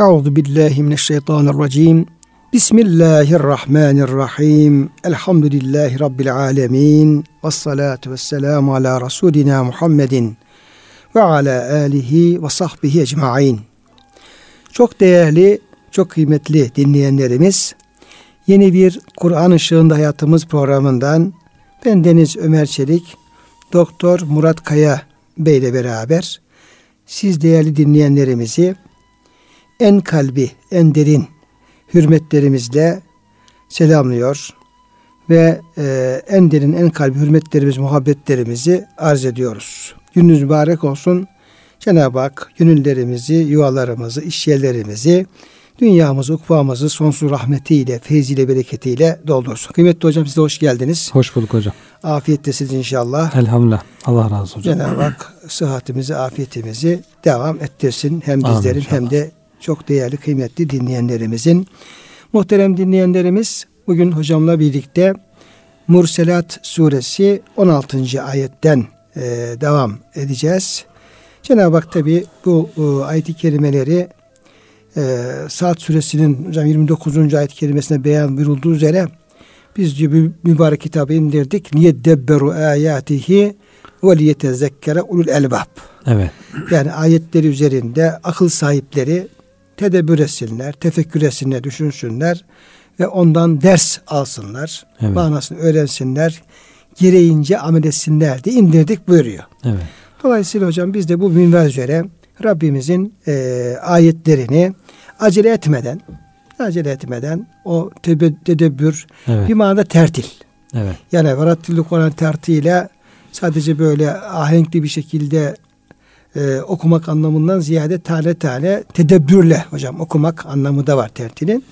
Euzu billahi mineşşeytanirracim. Bismillahirrahmanirrahim. Elhamdülillahi rabbil alamin. Ves salatu vesselamu ala rasulina Muhammedin ve ala alihi ve sahbihi ecmaîn. Çok değerli, çok kıymetli dinleyenlerimiz, yeni bir Kur'an ışığında hayatımız programından ben Deniz Ömer Çelik, Doktor Murat Kaya Bey ile beraber siz değerli dinleyenlerimizi en kalbi, en derin hürmetlerimizle selamlıyor ve e, en derin, en kalbi hürmetlerimiz, muhabbetlerimizi arz ediyoruz. Gününüz mübarek olsun. Cenab-ı Hak gönüllerimizi, yuvalarımızı, işyerlerimizi, dünyamızı, ukvamızı sonsuz rahmetiyle, feyziyle, bereketiyle doldursun. Kıymetli hocam size hoş geldiniz. Hoş bulduk hocam. Afiyettesiniz inşallah. Elhamdülillah. Allah razı olsun hocam. Cenab-ı Hak sıhhatimizi, afiyetimizi devam ettirsin. Hem bizlerin hem de çok değerli, kıymetli dinleyenlerimizin. Muhterem dinleyenlerimiz bugün hocamla birlikte Murselat suresi 16. ayetten e, devam edeceğiz. Cenab-ı Hak tabi bu e, ayet-i kerimeleri e, Saat suresinin hocam 29. ayet-i kerimesine beyan buyurulduğu üzere biz diyor mübarek kitabı indirdik. Niye debberu ayatihi ve liyetezekkere ulul elbab. Evet. Yani ayetleri üzerinde akıl sahipleri tedebbür etsinler, tefekkür etsinler, düşünsünler ve ondan ders alsınlar. Evet. Manasını öğrensinler, gereğince amel etsinler diye indirdik buyuruyor. Evet. Dolayısıyla hocam biz de bu minval üzere Rabbimizin e, ayetlerini acele etmeden, acele etmeden o tedebbür Evet. bir manada tertil. Evet. Yani varattillik olan tertiyle sadece böyle ahenkli bir şekilde e, okumak anlamından ziyade tane tane tedebbürle hocam okumak anlamı da var tertilin.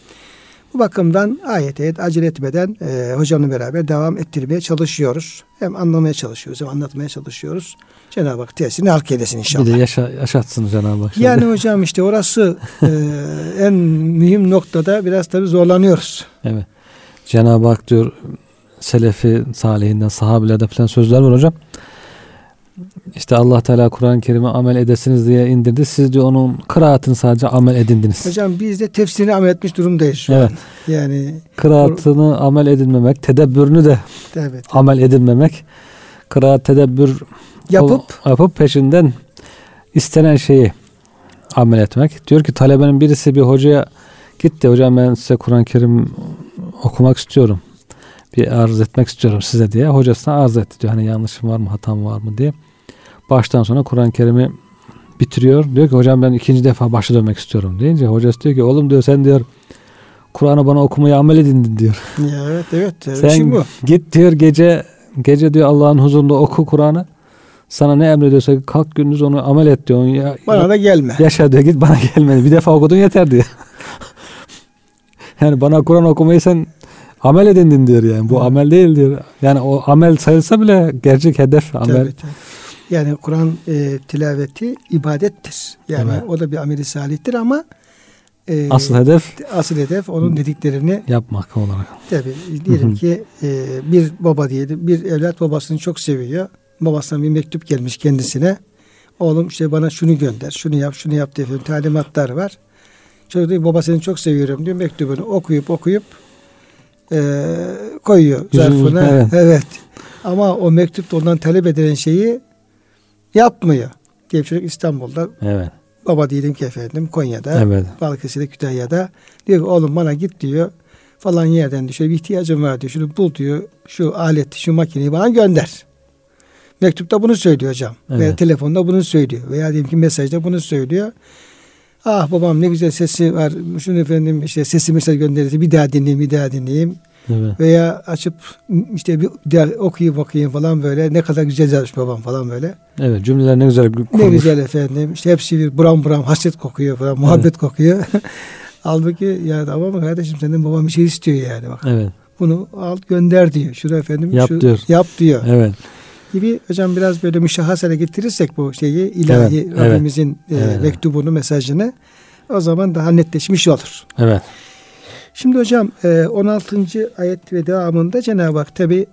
Bu bakımdan ayet ayet acele etmeden e, hocamla beraber devam ettirmeye çalışıyoruz. Hem anlamaya çalışıyoruz hem anlatmaya çalışıyoruz. Cenab-ı Hak tesirini halk eylesin inşallah. Bir de yaşa, yaşatsın Cenab-ı Hak. Yani hocam işte orası e, en mühim noktada biraz tabii zorlanıyoruz. Evet. Cenab-ı Hak diyor Selefi salihinden sahabilerde falan sözler var hocam. İşte Allah Teala Kur'an-ı Kerim'e amel edesiniz diye indirdi. Siz diyor onun kıraatını sadece amel edindiniz. Hocam biz de tefsirini amel etmiş durumdayız şu Evet. an. Yani Kıraatını amel edinmemek, tedebbürünü de evet. amel edinmemek, kıraat tedebbür Yapıp ol- yapıp peşinden istenen şeyi amel etmek. Diyor ki talebenin birisi bir hocaya gitti hocam ben size Kur'an-ı Kerim okumak istiyorum. Bir arz etmek istiyorum size diye. Hocasına arz etti diyor. Hani yanlışım var mı hatam var mı diye. Baştan sona Kur'an-ı Kerim'i bitiriyor. Diyor ki hocam ben ikinci defa başa dönmek istiyorum deyince hocası diyor ki oğlum diyor sen diyor Kur'an'ı bana okumayı amel edindin diyor. Ya evet evet. evet. Sen Şimdi bu. git diyor gece gece diyor Allah'ın huzurunda oku Kur'an'ı. Sana ne emrediyorsa kalk gündüz onu amel et diyor. Ya, Bana da gelme. yaşa diyor git bana gelmedi. Bir defa okudun yeter diyor. yani bana Kur'an okumayı sen amel edindin diyor yani. Bu amel değil diyor. Yani o amel sayılsa bile gerçek hedef amel. Tabii, tabii. Yani Kur'an e, tilaveti ibadettir. Yani Evet. o da bir ameli salihtir ama e, Asıl hedef asıl hedef onun dediklerini yapmak olarak. tabii diyelim ki e, bir baba diyelim bir evlat babasını çok seviyor. Babasından bir mektup gelmiş kendisine. Oğlum işte bana şunu gönder, şunu yap, şunu yap diye talimatlar var. Çocuk diyor baba seni çok seviyorum diyor mektubunu okuyup okuyup e, koyuyor Yüzünü- zarfına. evet. evet. Ama o mektupta ondan talep edilen şeyi yapmıyor. Diye bir çocuk İstanbul'da Evet. baba diyelim ki efendim Konya'da Evet. Balıkesir'de Kütahya'da diyor ki oğlum bana git diyor falan yerden diyor şöyle bir ihtiyacım var diyor şunu bul diyor şu aleti şu makineyi bana gönder. Mektupta bunu söylüyor hocam. Evet. Veya telefonda bunu söylüyor. Veya diyelim ki mesajda bunu söylüyor. Ah babam ne güzel sesi var. Şunu efendim işte sesi mesaj gönderirse bir daha dinleyeyim bir daha dinleyeyim. Evet. Veya açıp işte bir daha okuyayım okuyayım falan böyle. Ne kadar güzel yazmış babam falan böyle. Evet. Cümleler ne güzel kurmuş. Ne güzel efendim. İşte hepsi bir buram buram hasret kokuyor falan. Muhabbet kokuyor. Halbuki ya tamam kardeşim senin babam bir şey istiyor yani bak. Evet. Bunu al gönder diyor. Şunu efendim Yap şu, diyor. Yap diyor. Evet. Gibi hocam biraz böyle müşahhasene getirirsek bu şeyi ilahi Evet, Rabbimizin e, Evet. mektubunu mesajını o zaman daha netleşmiş olur. Evet. Şimdi hocam e, 16. ayet ve devamında Cenab-ı Hak tabi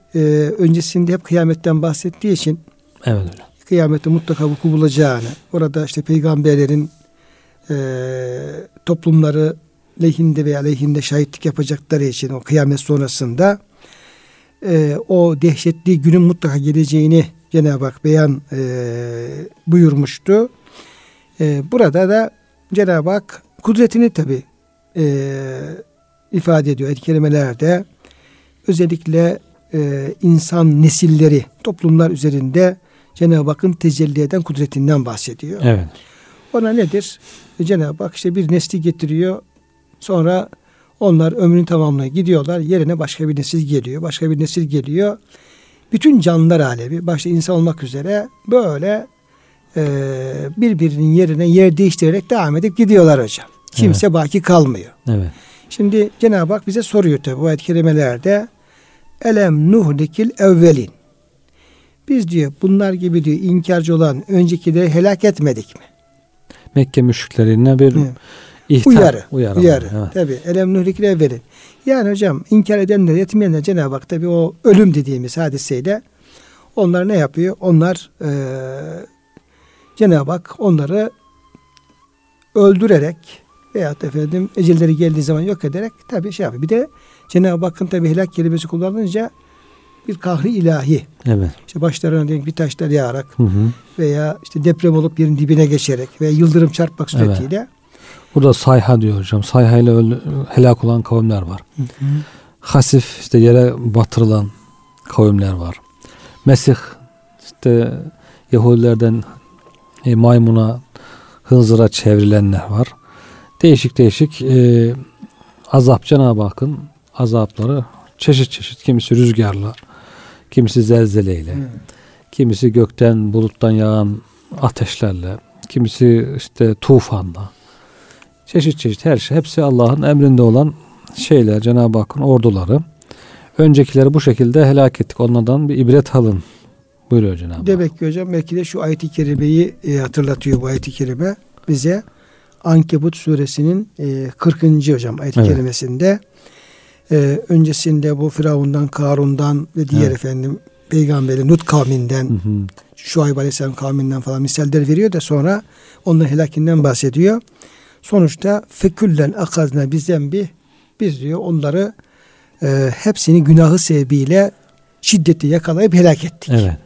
öncesinde hep kıyametten bahsettiği için Evet hocam. kıyamette mutlaka vuku bulacağını, orada işte peygamberlerin e, toplumları lehinde veya aleyhinde şahitlik yapacakları için o kıyamet sonrasında e, o dehşetli günün mutlaka geleceğini Cenab-ı Hak beyan e, buyurmuştu. E, burada da Cenab-ı Hak kudretini tabi e, ifade ediyor ayet kelimelerde. Özellikle e, insan nesilleri, toplumlar üzerinde Cenab-ı Hakk'ın tecelli eden kudretinden bahsediyor. Evet. Ona nedir? Cenab-ı Hak işte bir nesli getiriyor. Sonra onlar ömrünün tamamına gidiyorlar. Yerine başka bir nesil geliyor. Başka bir nesil geliyor. Bütün canlılar alemi başta insan olmak üzere böyle e, birbirinin yerine yer değiştirerek devam edip gidiyorlar hocam. Kimse evet. baki kalmıyor. Evet. Şimdi Cenab-ı Hak bize soruyor tabi bu ayet kelimelerde. Elem nuhlikil evvelin. Biz diyor bunlar gibi diyor inkarcı olan öncekileri helak etmedik mi? Mekke müşriklerine bir evet. ihtar, uyarı. Uyarı. uyarı. Evet. Tabi. Elem nuhlikil evvelin. Yani hocam inkar edenler, etmeyenler Cenab-ı Hak tabi o ölüm dediğimiz hadiseyle onlar ne yapıyor? Onlar e, Cenab-ı Hak onları öldürerek veyahut efendim ecelleri geldiği zaman yok ederek tabi şey yapıyor. Bir de Cenab-ı Hakk'ın tabi helak kelimesi kullanınca bir kahri ilahi. Evet. İşte başlarına denk bir taşlar yağarak hı hı. veya işte deprem olup yerin dibine geçerek veya yıldırım çarpmak suretiyle. Evet. Burada sayha diyor hocam. Sayha ile öldü, helak olan kavimler var. Hı hı. Hasif işte yere batırılan kavimler var. Mesih işte Yahudilerden e, maymuna hınzıra çevrilenler var. Değişik değişik e, azap Cenab-ı Hakk'ın azapları çeşit çeşit. Kimisi rüzgarla, kimisi zelzeleyle, hmm. kimisi gökten buluttan yağan ateşlerle, kimisi işte tufanla. Çeşit çeşit her şey. Hepsi Allah'ın emrinde olan şeyler. Cenab-ı Hakk'ın orduları. Öncekileri bu şekilde helak ettik. Onlardan bir ibret alın. Buyuruyor Cenab-ı Hak. Demek ki hocam belki de şu ayet-i kerimeyi e, hatırlatıyor bu ayet-i kerime bize. Ankebut suresinin e, 40. hocam ayet-i evet. kerimesinde e, öncesinde bu Firavundan, Karun'dan ve diğer evet. efendim peygamberi Nut kavminden, hı hı. Şuayb Aleyhisselam kavminden falan misaller veriyor da sonra onların helakinden bahsediyor. Sonuçta feküllen akazna bizden bir biz diyor onları e, hepsini günahı sebebiyle şiddeti yakalayıp helak ettik. Evet.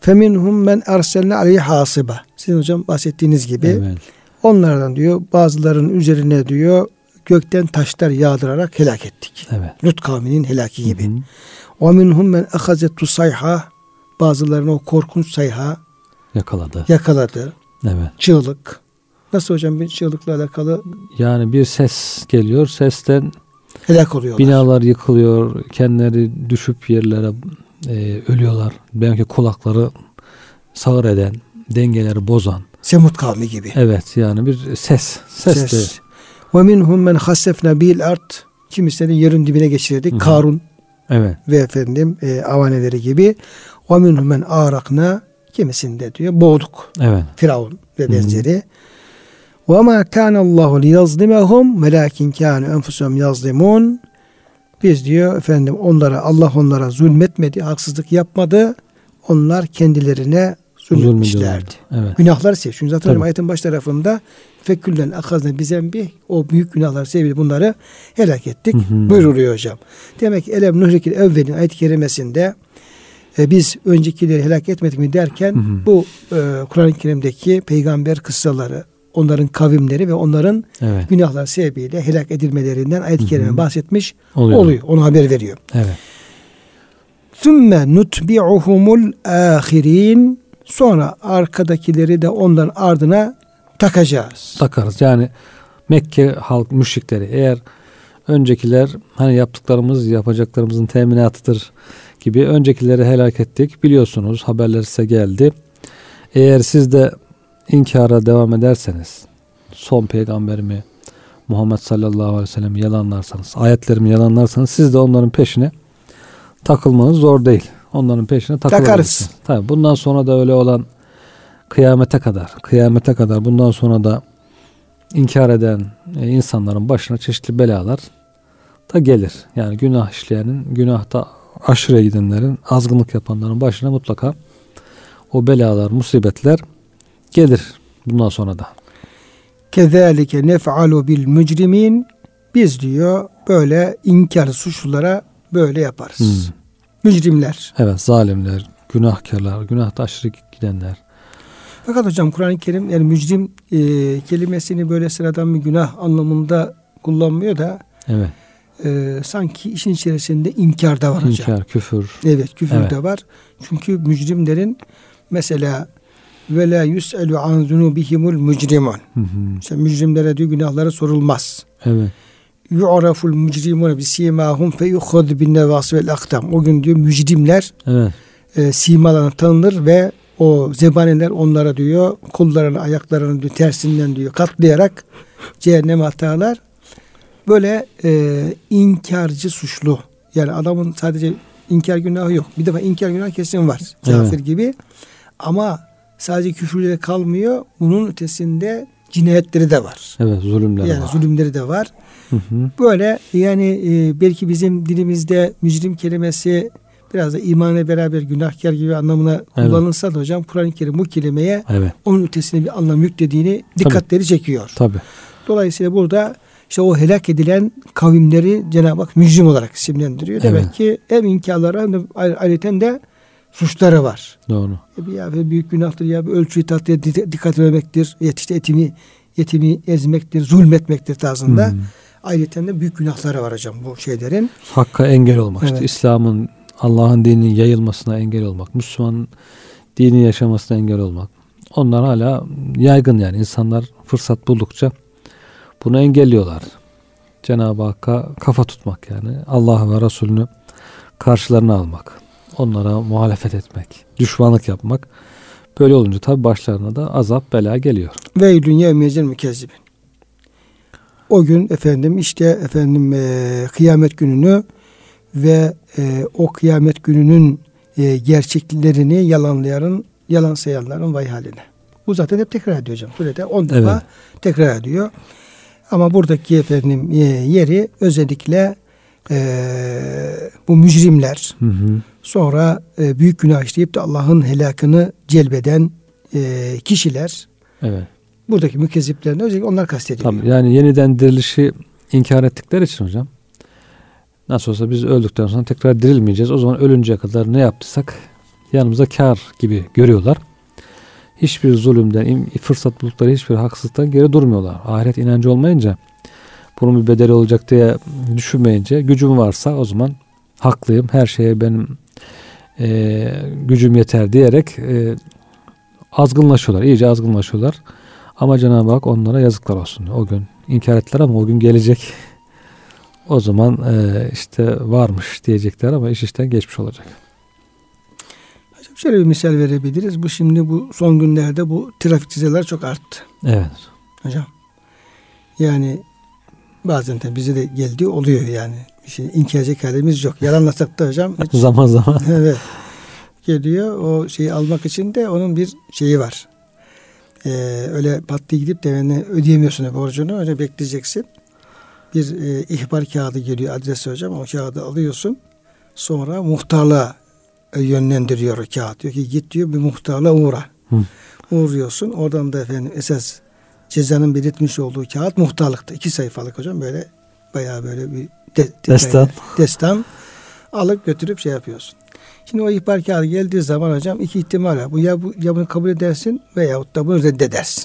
Feminhum men erselne aleyhi hasiba. Sizin hocam bahsettiğiniz gibi. Evet. Onlardan diyor bazıların üzerine diyor gökten taşlar yağdırarak helak ettik. Evet. Lut kavminin helaki gibi. Ve minhum men ahazetu sayha bazılarını o korkunç sayha yakaladı. Yakaladı. Evet. Çığlık. Nasıl hocam bir çığlıkla alakalı? Yani bir ses geliyor. Sesten helak oluyorlar. Binalar yıkılıyor. Kendileri düşüp yerlere e, ölüyorlar. Belki kulakları sağır eden, dengeleri bozan. Semut kavmi gibi. Evet yani bir ses. Ses, ses. de ve minhum men hasefna bil art. Kimisini yerin dibine geçirdik. Karun evet. ve efendim e, avaneleri gibi. Ve minhum men arakna. Kimisinde diyor boğduk. Evet. Firavun ve benzeri. Ve ma kana Allahu li yazlimahum velakin kanu enfusuhum yazlimun. Biz diyor efendim onlara Allah onlara zulmetmedi, haksızlık yapmadı. Onlar kendilerine zulmetmişlerdi. Evet. Günahlar sev. Çünkü zaten ayetin baş tarafında feküllen akazne bizembi o büyük günahlar sebebiyle bunları helak ettik. Hı hı. Buyuruluyor hocam. Demek ki elem nuhrikil evvelin ayet-i kerimesinde e, biz öncekileri helak etmedik mi derken hı hı. bu e, Kur'an-ı Kerim'deki peygamber kıssaları onların kavimleri ve onların evet. günahlar sebebiyle helak edilmelerinden ayet-i kerime bahsetmiş oluyor. oluyor. Onu haber veriyor. Evet. Sümme nutbi'uhumul ahirin Sonra arkadakileri de onların ardına takacağız. Takarız. Yani Mekke halk müşrikleri eğer öncekiler hani yaptıklarımız yapacaklarımızın teminatıdır gibi öncekileri helak ettik. Biliyorsunuz haberler size geldi. Eğer siz de inkara devam ederseniz son peygamberimi Muhammed sallallahu aleyhi ve sellem yalanlarsanız, ayetlerimi yalanlarsanız siz de onların peşine takılmanız zor değil. Onların peşine takılırız. Tabii bundan sonra da öyle olan kıyamete kadar, kıyamete kadar bundan sonra da inkar eden e, insanların başına çeşitli belalar da gelir. Yani günah işleyenin, günahta aşırı gidenlerin, azgınlık yapanların başına mutlaka o belalar, musibetler gelir bundan sonra da. kezalike nef'alu bil mücrimin biz diyor böyle inkar suçlulara böyle yaparız. Hmm. Mücrimler. Evet zalimler, günahkarlar, günahta aşırı gidenler. Fakat hocam Kur'an-ı Kerim yani mücrim e, kelimesini böyle sıradan bir günah anlamında kullanmıyor da Evet. e, sanki işin içerisinde inkar da var hocam. İnkar, küfür. Evet küfür Evet. de var. Çünkü mücrimlerin mesela ve la yus'elu an zunubihimul mücrimun. Hı hı. İşte mücrimlere diyor günahları sorulmaz. Evet. Yu'raful mücrimun bi simahum fe yukhad bin nevas vel akdam. O gün diyor mücrimler Evet. e, simalarına tanınır ve o zebaniler onlara diyor kollarını ayaklarını diyor tersinden diyor katlayarak cehenneme atarlar. Böyle e, inkarcı suçlu. Yani adamın sadece inkar günahı yok. Bir defa inkar günahı kesin var. Kafir gibi. Ama sadece küfürle kalmıyor. Bunun ötesinde cinayetleri de var. Evet, zulümler Yani var. zulümleri de var. Hı hı. Böyle yani e, belki bizim dilimizde mücrim kelimesi biraz da imanla beraber günahkar gibi anlamına kullanılsa da hocam Kur'an-ı Kerim bu kelimeye Evet. onun ötesine bir anlam yüklediğini dikkatleri çekiyor. Tabii. Dolayısıyla burada işte o helak edilen kavimleri Cenab-ı Hak mücrim olarak isimlendiriyor. Demek Evet. ki hem inkarları hem de ayrıca de suçları var. Doğru. E ya bir büyük günahtır ya bir ölçüyü tatlıya di- dikkat etmemektir. Yet- işte etimi yetimi ezmektir, zulmetmektir tarzında. Hmm. Ayrıca de büyük günahları var hocam bu şeylerin. Hakka engel olmak. işte Evet. İslam'ın, Allah'ın dininin yayılmasına engel olmak. Müslüman dini yaşamasına engel olmak. Onlar hala yaygın yani. insanlar fırsat buldukça bunu engelliyorlar. Cenab-ı Hakk'a kafa tutmak yani. Allah ve Resulünü karşılarına almak. Onlara muhalefet etmek. Düşmanlık yapmak. Böyle olunca tabi başlarına da azap bela geliyor. Ve dünya mezil mükezzibin. O gün efendim işte efendim e, kıyamet gününü ve e, o kıyamet gününün e, gerçeklerini yalanlayanın, yalan sayanların vay haline. Bu zaten hep tekrar ediyor hocam. Surede 10 defa Evet. tekrar ediyor. Ama buradaki efendim e, yeri özellikle e, bu mücrimler Hı hı. Sonra e, büyük günah işleyip de Allah'ın helakını celbeden e, kişiler Evet. buradaki mükezziplerine özellikle onlar kastediliyor. Tabii yani yeniden dirilişi inkar ettikleri için hocam nasıl olsa biz öldükten sonra tekrar dirilmeyeceğiz. O zaman ölünceye kadar ne yaptıysak yanımıza kar gibi görüyorlar. Hiçbir zulümden, fırsat buldukları hiçbir haksızlıktan geri durmuyorlar. Ahiret inancı olmayınca bunun bir bedeli olacak diye düşünmeyince gücüm varsa o zaman haklıyım. Her şeye benim e, gücüm yeter diyerek e, azgınlaşıyorlar. iyice azgınlaşıyorlar. Ama Cenab-ı Hak onlara yazıklar olsun. O gün inkar ettiler ama o gün gelecek. O zaman e, işte varmış diyecekler ama iş işten geçmiş olacak. Hocam Şöyle bir misal verebiliriz. Bu şimdi bu son günlerde bu trafik cezaları çok arttı Evet. hocam. Yani bazen de bize de geldiği oluyor yani. Şey inkar edecek halimiz yok. Yalanlasak da hocam hiç Zaman zaman. evet. Geliyor o şeyi almak için de onun bir şeyi var. Ee, öyle pat diye gidip de yani ödeyemiyorsun borcunu öyle bekleyeceksin. Bir e, ihbar kağıdı geliyor adresi hocam o kağıdı alıyorsun. Sonra muhtarlığa e, yönlendiriyor o kağıt. Diyor ki git diyor bir muhtarlığa uğra. Hı. Uğruyorsun. Oradan da efendim esas cezanın belirtmiş olduğu kağıt muhtarlıkta. iki sayfalık hocam böyle bayağı böyle bir de, Destan. destan alıp götürüp şey yapıyorsun. Şimdi o ihbar kağıdı geldiği zaman hocam iki ihtimal var. Bu ya, bu, ya bunu kabul edersin veyahut da bunu reddedersin.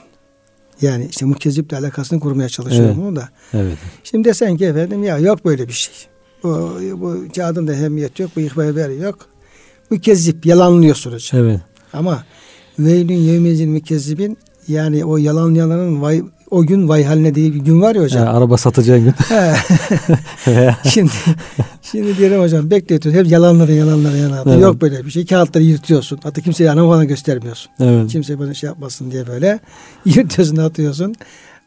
Yani işte mükkezziple alakasını kurmaya çalışıyorum Evet. bunu da. Evet. Şimdi desen ki efendim ya yok böyle bir şey. Bu, bu kağıdın da ehemmiyeti yok, bu ihbar haberi yok. Mükezzip, yalanlıyorsun hocam. Evet. Ama veylün yevmezin mükezzibin yani o yalanlayanların vay, o gün vay haline diye bir gün var ya hocam. Yani araba satacağın gün. Şimdi şimdi diyelim hocam bekletiyorsun. Hep yalanları yalanları yalanları. Evet. Yok böyle bir şey. Kağıtları yırtıyorsun. Hatta kimseye ana bana göstermiyorsun. evet. Kimse bana şey yapmasın diye böyle yırtıyorsun atıyorsun.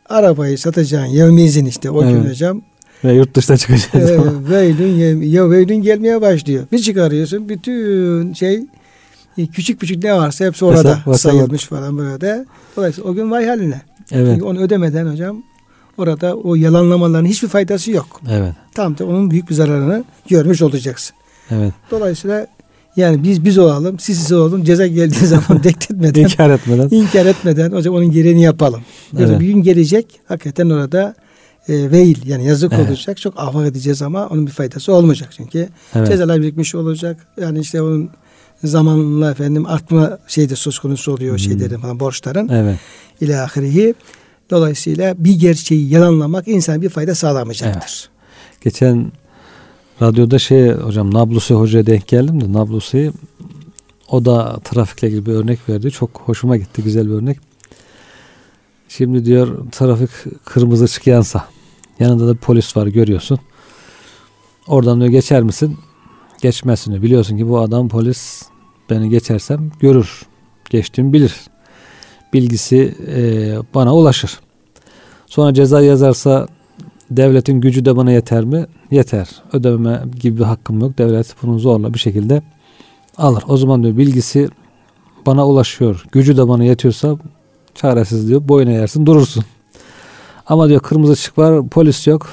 Arabayı satacağın yevmizin işte o gün Evet. hocam. Ve yurt dışına çıkacağız. e, veylün ya veylün gelmeye başlıyor. Bir çıkarıyorsun bütün şey küçük küçük ne varsa hepsi orada Hesap, sayılmış falan böyle. Dolayısıyla o gün vay haline. Evet. Çünkü onu ödemeden hocam orada o yalanlamaların hiçbir faydası yok. Evet. Tam da onun büyük bir zararını görmüş olacaksın. Evet. Dolayısıyla Yani biz biz olalım, siz siz olalım. Ceza geldiği zaman dektetmeden, İnkar etmeden. inkar etmeden hocam onun gereğini yapalım. Evet. bir gün gelecek hakikaten orada e, veil yani yazık Evet. olacak. Çok ahmak edeceğiz ama onun bir faydası olmayacak çünkü. Evet. Cezalar birikmiş olacak. Yani işte onun zamanla efendim artma şeyde söz konusu oluyor Hmm. şeylerin falan borçların Evet. ila ahirihi. Dolayısıyla bir gerçeği yalanlamak insana bir fayda sağlamayacaktır. Geçen radyoda şey hocam Nablusi Hoca'ya denk geldim de Nablusi o da trafikle ilgili bir örnek verdi. Çok hoşuma gitti. Güzel bir örnek. Şimdi diyor trafik kırmızı yansa yanında da polis var görüyorsun. Oradan diyor geçer misin? Geçmezsin diyor. Biliyorsun ki bu adam polis beni geçersem görür. Geçtiğimi bilir. Bilgisi e, bana ulaşır. Sonra ceza yazarsa devletin gücü de bana yeter mi? Yeter. Ödememe gibi bir hakkım yok. Devlet bunu zorla bir şekilde alır. O zaman diyor bilgisi bana ulaşıyor. Gücü de bana yetiyorsa çaresiz diyor. Boyun eğersin durursun. Ama diyor kırmızı ışık var polis yok.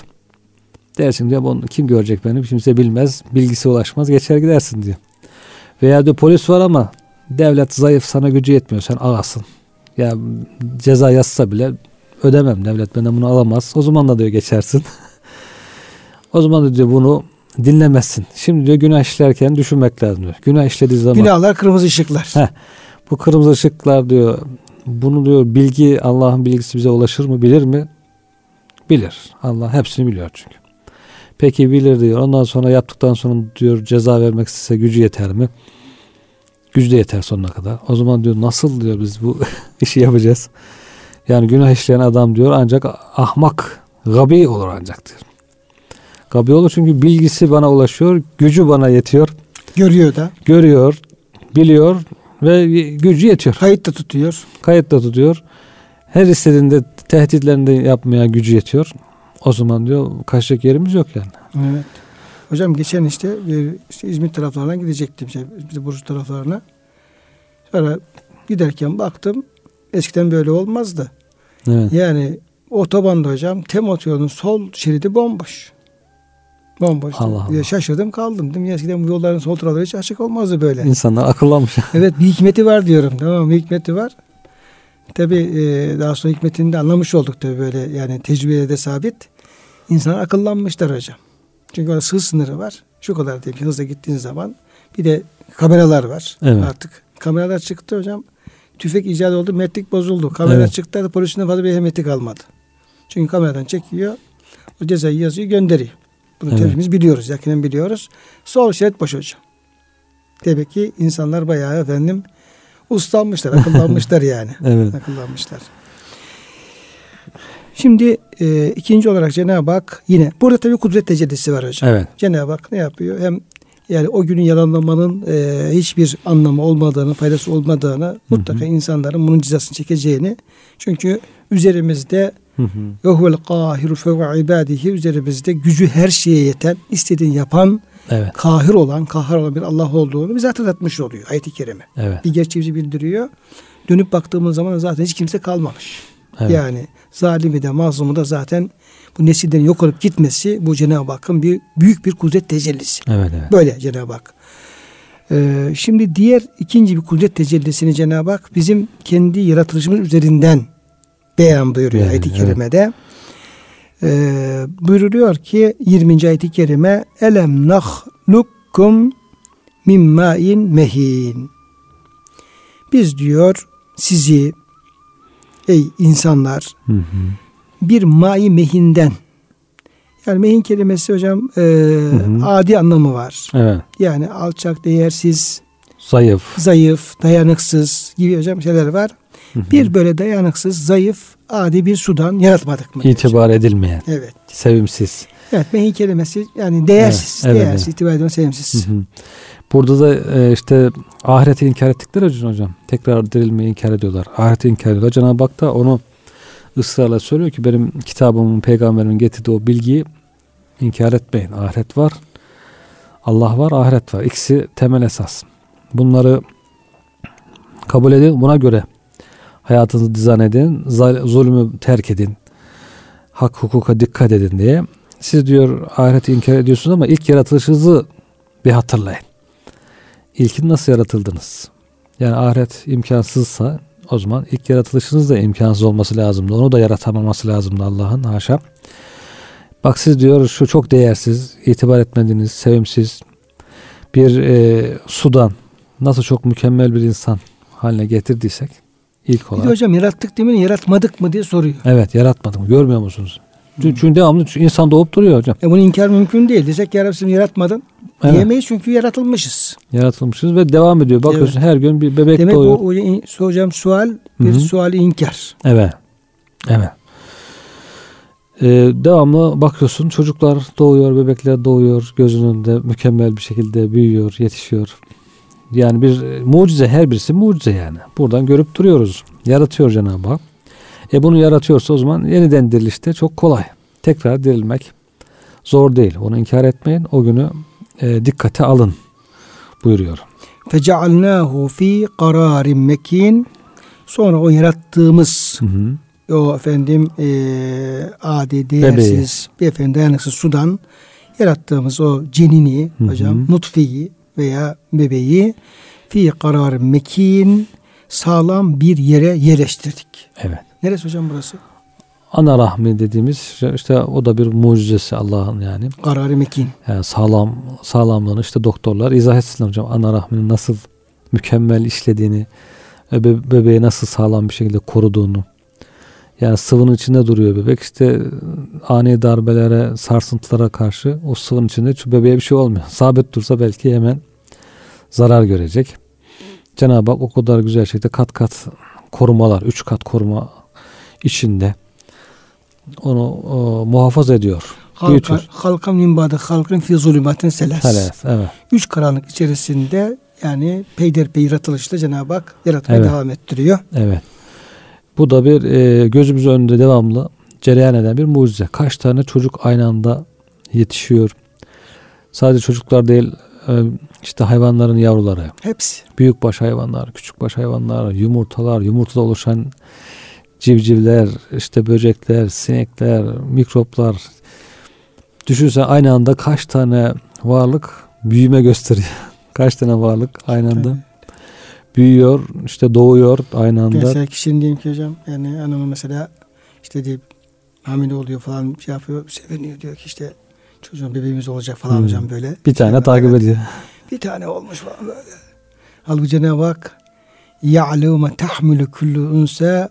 Dersin diyor bunu kim görecek beni kimse bilmez. Bilgisi ulaşmaz geçer gidersin diyor. Veya diyor polis var ama devlet zayıf sana gücü yetmiyor sen ağasın. Ya ceza yazsa bile ödemem devlet benden bunu alamaz. O zaman da diyor geçersin. o zaman da diyor bunu dinlemezsin. Şimdi diyor günah işlerken düşünmek lazım diyor. Günah işlediği zaman Günahlar kırmızı ışıklar. Heh. bu kırmızı ışıklar diyor bunu diyor bilgi Allah'ın bilgisi bize ulaşır mı bilir mi? Bilir. Allah hepsini biliyor çünkü. Peki bilir diyor. Ondan sonra yaptıktan sonra diyor ceza vermek istese gücü yeter mi? Gücü de yeter sonuna kadar. O zaman diyor nasıl diyor biz bu işi yapacağız? Yani günah işleyen adam diyor ancak ahmak, gabi olur ancak diyor. Gabi olur çünkü bilgisi bana ulaşıyor, gücü bana yetiyor, Görüyor da. görüyor, biliyor ve gücü yetiyor. Kayıt da tutuyor. Kayıtta tutuyor. Her istediğinde tehditlerini de yapmaya gücü yetiyor. O zaman diyor kaçacak yerimiz yok yani. Evet. Hocam geçen işte, bir, işte İzmir taraflarına gidecektim. Şey, işte Bursa taraflarına. Sonra giderken baktım eskiden böyle olmazdı. Evet. Yani otobanda hocam tem otoyolun sol şeridi bomboş. Bomboş. Allah Allah. Şaşırdım kaldım. Dedim eskiden bu yolların sol tarafları hiç açık olmazdı böyle. İnsanlar akıllanmış. evet bir hikmeti var diyorum. Tamam bir hikmeti var. Tabi daha sonra hikmetini de anlamış olduk tabi böyle yani tecrübede de sabit. İnsanlar akıllanmışlar hocam. Çünkü orada hız sınırı var. Şu kadar diyelim ki hızla gittiğin zaman bir de kameralar var. Evet. Artık kameralar çıktı hocam. Tüfek icat oldu, metrik bozuldu. Kamera Evet. çıktı, da polisin fazla bir ehemmiyeti kalmadı. Çünkü kameradan çekiyor, o cezayı yazıyor, gönderiyor. Bunu Evet. hepimiz biliyoruz, yakinen biliyoruz. Sol şerit boş hocam. Demek ki insanlar bayağı efendim uslanmışlar, akıllanmışlar yani. Evet. Akıllanmışlar. Şimdi e, ikinci olarak Cenab-ı Hak yine burada tabii kudret tecellisi var hocam. Evet. Cenab-ı Hak ne yapıyor? Hem yani o günün yalanlamanın e, hiçbir anlamı olmadığını, faydası olmadığını, mutlaka insanların bunun cezasını çekeceğini. Çünkü üzerimizde Hı hı. ve huvel kahiru fevve ibadihi üzerimizde gücü her şeye yeten, istediğini yapan, Evet. kahir olan, kahhar olan bir Allah olduğunu bize hatırlatmış oluyor ayet-i kerime. Evet. Bir gerçeği bildiriyor. Dönüp baktığımız zaman zaten hiç kimse kalmamış. Evet. Yani zalimi de mazlumu da zaten bu nesilden yok olup gitmesi bu Cenab-ı Hakk'ın bir büyük bir kudret tecellisi. Evet. Evet. Böyle Cenab-ı Hak. Ee, şimdi diğer ikinci bir kudret tecellisini Cenab-ı Hak bizim kendi yaratılışımız üzerinden beyan buyuruyor Yani, ayet-i evet. kerimede. Ee, buyuruluyor ki 20. ayet-i kerime elem nahlukkum min ma'in mehin. Biz diyor sizi ey insanlar Hı hı. bir mai mehinden yani mehin kelimesi hocam e, hı. adi anlamı var. Evet. Yani alçak, değersiz, Zayıf. zayıf, dayanıksız gibi hocam şeyler var. Hı hı. Bir böyle dayanıksız, zayıf, adi bir sudan yaratmadık mı? İtibar edilmeyen. Evet. Sevimsiz. Evet mehin kelimesi yani değersiz, Evet, evet, değersiz, evet. itibar edilen sevimsiz. Hı hı. Burada da e, işte ahireti inkar ettikleri için hocam tekrar dirilmeyi inkar ediyorlar. Ahireti inkar ediyorlar. Cenab-ı Hak da onu ısrarla söylüyor ki benim kitabımın, peygamberimin getirdiği o bilgiyi inkar etmeyin. Ahiret var. Allah var, ahiret var. İkisi temel esas. Bunları kabul edin. Buna göre hayatınızı dizayn edin. Zulmü terk edin. Hak hukuka dikkat edin diye. Siz diyor ahireti inkar ediyorsunuz ama ilk yaratılışınızı bir hatırlayın. İlkin nasıl yaratıldınız? Yani ahiret imkansızsa o zaman ilk yaratılışınız da imkansız olması lazımdı. Onu da yaratamaması lazımdı Allah'ın haşa. Bak siz diyor şu çok değersiz, itibar etmediğiniz, sevimsiz bir e, sudan nasıl çok mükemmel bir insan haline getirdiysek ilk olarak. Bir hocam yarattık değil mi yaratmadık mı diye soruyor. Evet yaratmadım. Görmüyor musunuz? Çünkü, çünkü devamlı insan doğup duruyor hocam. E bunu inkar mümkün değil. Desek ya Rabbi yaratmadın. Evet. Diyemeyiz çünkü yaratılmışız. Yaratılmışız ve devam ediyor. Bakıyorsun her gün bir bebek Demek doğuyor. bu o- hocam sual bir Hı hı. suali inkar. Evet. Evet. Ee, devamlı bakıyorsun çocuklar doğuyor, bebekler doğuyor, gözünün önünde mükemmel bir şekilde büyüyor, yetişiyor. Yani bir mucize, her birisi mucize yani. Buradan görüp duruyoruz. Yaratıyor Cenab-ı Hak. E bunu yaratıyorsa o zaman yeniden dirilişte çok kolay. Tekrar dirilmek zor değil. Onu inkar etmeyin. O günü e, dikkate alın buyuruyor. Fecealnahu fi kararin mekin. Sonra o yarattığımız Hı hı. o efendim eee adi değersiz bir efendim dayanıksız sudan yarattığımız o cenini Hı hı. hocam nutfeyi veya bebeği fi kararin mekin sağlam bir yere yerleştirdik. Evet. Neresi hocam burası? Ana rahmi dediğimiz işte o da bir mucizesi Allah'ın yani. Kararı mekin. Yani sağlam sağlamlığını işte doktorlar izah etsinler hocam. Ana rahminin nasıl mükemmel işlediğini, be- bebeği nasıl sağlam bir şekilde koruduğunu. Yani sıvının içinde duruyor bebek. İşte ani darbelere, sarsıntılara karşı o sıvının içinde şu bebeğe bir şey olmuyor. Sabit dursa belki hemen zarar görecek. Cenab-ı Hak o kadar güzel şekilde kat kat korumalar, üç kat koruma içinde onu o, muhafaza ediyor. Halka, Büyütür. halka min ba'de halkın fi zulümatin selas. Evet. Üç karanlık içerisinde yani peyderpey yaratılışta Cenab-ı Hak yaratmaya Evet. devam ettiriyor. Evet. Bu da bir e, gözümüz önünde devamlı cereyan eden bir mucize. Kaç tane çocuk aynı anda yetişiyor. Sadece çocuklar değil e, işte hayvanların yavruları, Hepsi. büyükbaş hayvanlar, küçükbaş hayvanlar, yumurtalar, yumurtada oluşan civcivler, işte böcekler, sinekler, mikroplar. Düşünsen aynı anda kaç tane varlık büyüme gösteriyor. kaç tane varlık aynı anda büyüyor, işte doğuyor aynı anda. Mesela kişinin diyeyim ki hocam yani hanımı mesela işte deyip hamile oluyor falan şey yapıyor seviniyor diyor ki işte çocuğun bebeğimiz olacak falan Hmm. hocam böyle. Bir tane Yani takip evet, ediyor. Bir tane olmuş falan böyle. Halbuki Cenab-ı Hak يَعْلَوْ مَا تَحْمِلُ كُلُّ اُنْسَى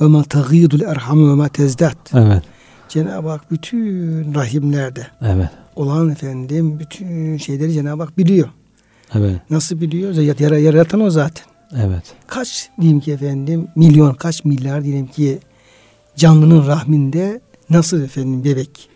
ve ma tagidul erham ve ma tezdat. Evet. Cenab-ı Hak bütün rahimlerde. Evet. Olan efendim bütün şeyleri Cenab-ı Hak biliyor. Evet. Nasıl biliyor? Yara, yaratan o zaten. Evet. Kaç diyeyim ki efendim milyon kaç milyar diyelim ki canlının rahminde nasıl efendim bebek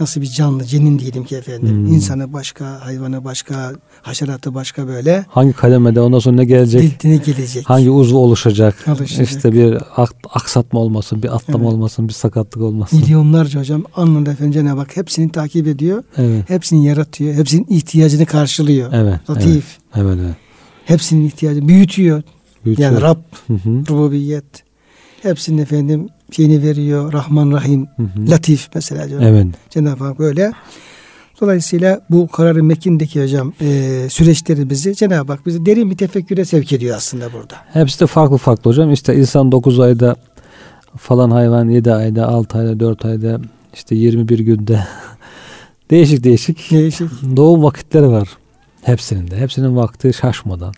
nasıl bir canlı cenin diyelim ki efendim Hmm. insanı başka hayvanı başka haşeratı başka böyle Hangi kademede ondan sonra ne gelecek? dildine gelecek. Hangi uzvu oluşacak? Oluşacak. İşte bir ak- aksatma olmasın, bir atlama Evet. olmasın, bir sakatlık olmasın. Milyonlarca hocam anında efendim Cenab-ı Hak hepsini takip ediyor. Evet, Hepsini yaratıyor. Hepsinin ihtiyacını karşılıyor. evet, evet, Latif. evet, evet. Hepsinin ihtiyacını büyütüyor. Büyütüyor. Yani Rab, rububiyet. Hepsinin efendim şeyini veriyor. Rahman Rahim. hı hı. Latif mesela. Cenab- Evet, Cenab-ı Hak böyle. Dolayısıyla bu kararı Mekin'deki hocam e, süreçleri bizi Cenab-ı Hak bizi derin bir tefekküre sevk ediyor aslında burada. hepsi de farklı farklı hocam. İşte insan 9 ayda falan hayvan 7 ayda, 6 ayda, 4 ayda, işte 21 günde değişik değişik Değişik. doğum vakitleri var. Hepsinin de. Hepsinin vakti şaşmadan.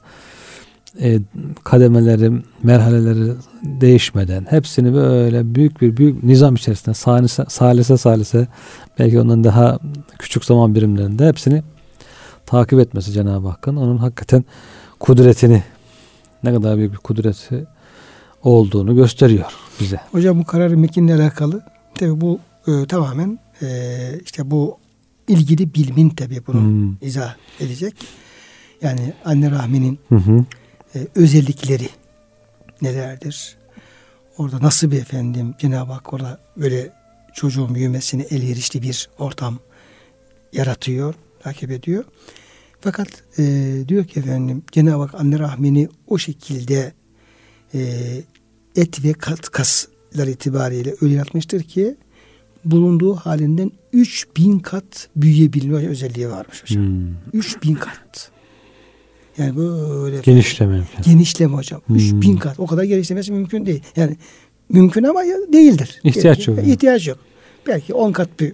E, kademeleri, merhaleleri değişmeden hepsini böyle büyük bir büyük nizam içerisinde salise salise, salise belki ondan daha küçük zaman birimlerinde hepsini takip etmesi Cenab-ı Hakk'ın onun hakikaten kudretini ne kadar büyük bir kudreti olduğunu gösteriyor bize. Hocam bu kararı Mekin'le alakalı tabi bu e, tamamen e, işte bu ilgili bilimin tabi bunu Hmm. izah edecek. Yani anne rahminin Hı hı. E, özellikleri nelerdir? Orada nasıl bir efendim Cenab-ı Hak orada böyle çocuğun büyümesini elverişli bir ortam yaratıyor, takip ediyor. Fakat e, diyor ki efendim Cenab-ı Hak anne rahmini o şekilde e, et ve kat kaslar itibariyle öyle yaratmıştır ki bulunduğu halinden 3000 kat büyüyebilme özelliği varmış hocam. Hmm. 3000 kat. Yani böyle genişleme imkanı. Genişleme hocam. Hmm. 3000 kat. O kadar genişlemesi mümkün değil. Yani mümkün ama değildir. İhtiyaç yok yani. İhtiyaç yok. Belki 10 kat bir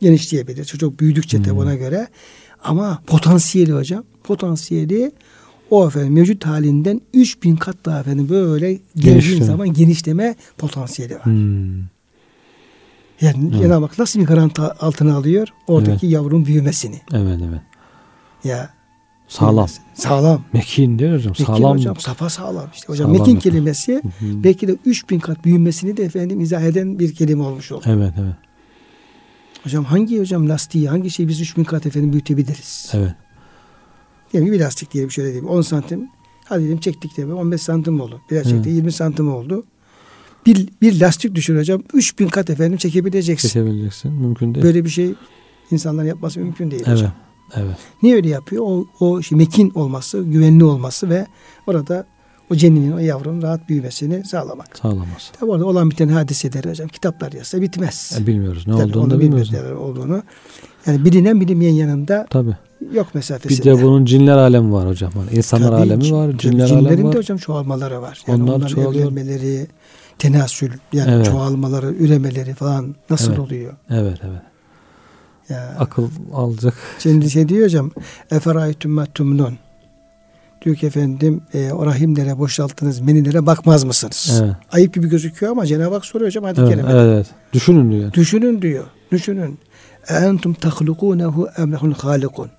genişleyebilir. Çocuk büyüdükçe Hmm. ona göre. Ama potansiyeli hocam. Potansiyeli o efendim mevcut halinden 3000 kat daha efendim böyle geldiğin zaman genişleme potansiyeli var. Hmm. Yani Evet. Cenab-ı Hak nasıl bir garanti altına alıyor? Oradaki yavrunun büyümesini. Evet evet. Ya Sağlam. Sağlam. Mekin değil hocam. Mekin Sağlam. hocam safa sağlam işte hocam. Sağlam mekin mekin. kelimesi Hı hı. belki de 3000 kat büyümesini de efendim izah eden bir kelime olmuş oldu. Evet evet. Hocam hangi hocam lastiği hangi şeyi biz 3000 kat efendim büyütebiliriz? Evet. Diyelim bir lastik diyelim şöyle diyeyim 10 santim. Hadi diyelim çektik diyelim 15 santim oldu. Biraz Hı. çektik 20 santim oldu. Bir, bir lastik düşün hocam 3000 kat efendim çekebileceksin. Çekebileceksin. Mümkün değil. Böyle bir şey insanlar yapması mümkün değil evet. hocam. Evet. Niye öyle yapıyor? O, o şey, mekin olması, güvenli olması ve orada o ceninin, o yavrunun rahat büyümesini sağlamak. Sağlamaz. Tabi orada olan biten hadiseleri hocam kitaplar yazsa bitmez. E, bilmiyoruz. Ne Tabii olduğunu onu da bilmiyoruz. neler olduğunu. Yani bilinen bilinmeyen yanında Tabii. yok Bir mesafesinde. de bunun cinler alemi var hocam. Hani insanlar Tabii, alemi var, cinler cinlerin alemi de var. hocam çoğalmaları var. Yani Onlar onların çoğalıyor. evlenmeleri, tenasül yani Evet. çoğalmaları, üremeleri falan nasıl Evet. oluyor? Evet evet. Ya. Akıl alacak. Şimdi şey diyor hocam Eferaytüm mattumnun Diyor ki efendim e, o rahimlere boşalttığınız menilere bakmaz mısınız? Evet. Ayıp gibi gözüküyor ama Cenab-ı Hak soruyor hocam hadi Evet, kelime. evet, evet. Düşünün diyor. Düşünün diyor. Düşünün. Entum tahlukunehu em lehul halikun.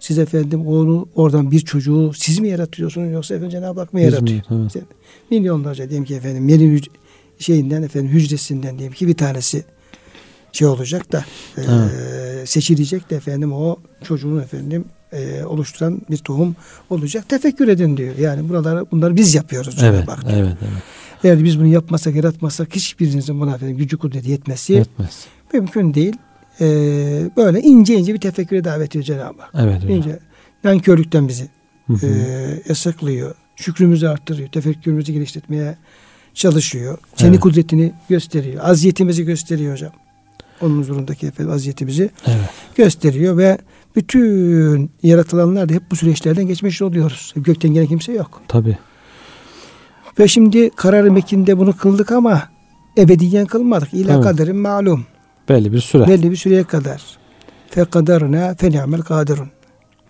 Siz efendim onu oradan bir çocuğu siz mi yaratıyorsunuz yoksa efendim Cenab-ı Hak mı yaratıyor? mi? Evet. Milyonlarca diyelim ki efendim meri hüc- şeyinden efendim hücresinden diyelim ki bir tanesi şey olacak da e, seçilecek de efendim o çocuğun efendim e, oluşturan bir tohum olacak. Tefekkür edin diyor. Yani buraları bunları biz yapıyoruz. Evet, Bak, evet, evet. Eğer biz bunu yapmasak, yaratmasak hiçbirinizin buna efendim gücü kudreti yetmesi Yetmez. mümkün değil. E, böyle ince ince bir tefekküre davet ediyor Cenab-ı Hak. Evet hocam. İnce. Nankörlükten bizi Hı hı. e, yasaklıyor. Şükrümüzü arttırıyor. Tefekkürümüzü geliştirmeye çalışıyor. Kendi Evet. kudretini gösteriyor. Aziyetimizi gösteriyor hocam. Onun huzurundaki efendim aziyetimizi Evet. gösteriyor ve bütün yaratılanlar da hep bu süreçlerden geçmiş oluyoruz. Gökten gelen kimse yok. Tabii. Ve şimdi karar mekinde bunu kıldık ama ebediyen kılmadık. İla Evet. kaderin malum. Belli bir süre. Belli bir süreye kadar. Fe kadarına fe ni'mel kadirun.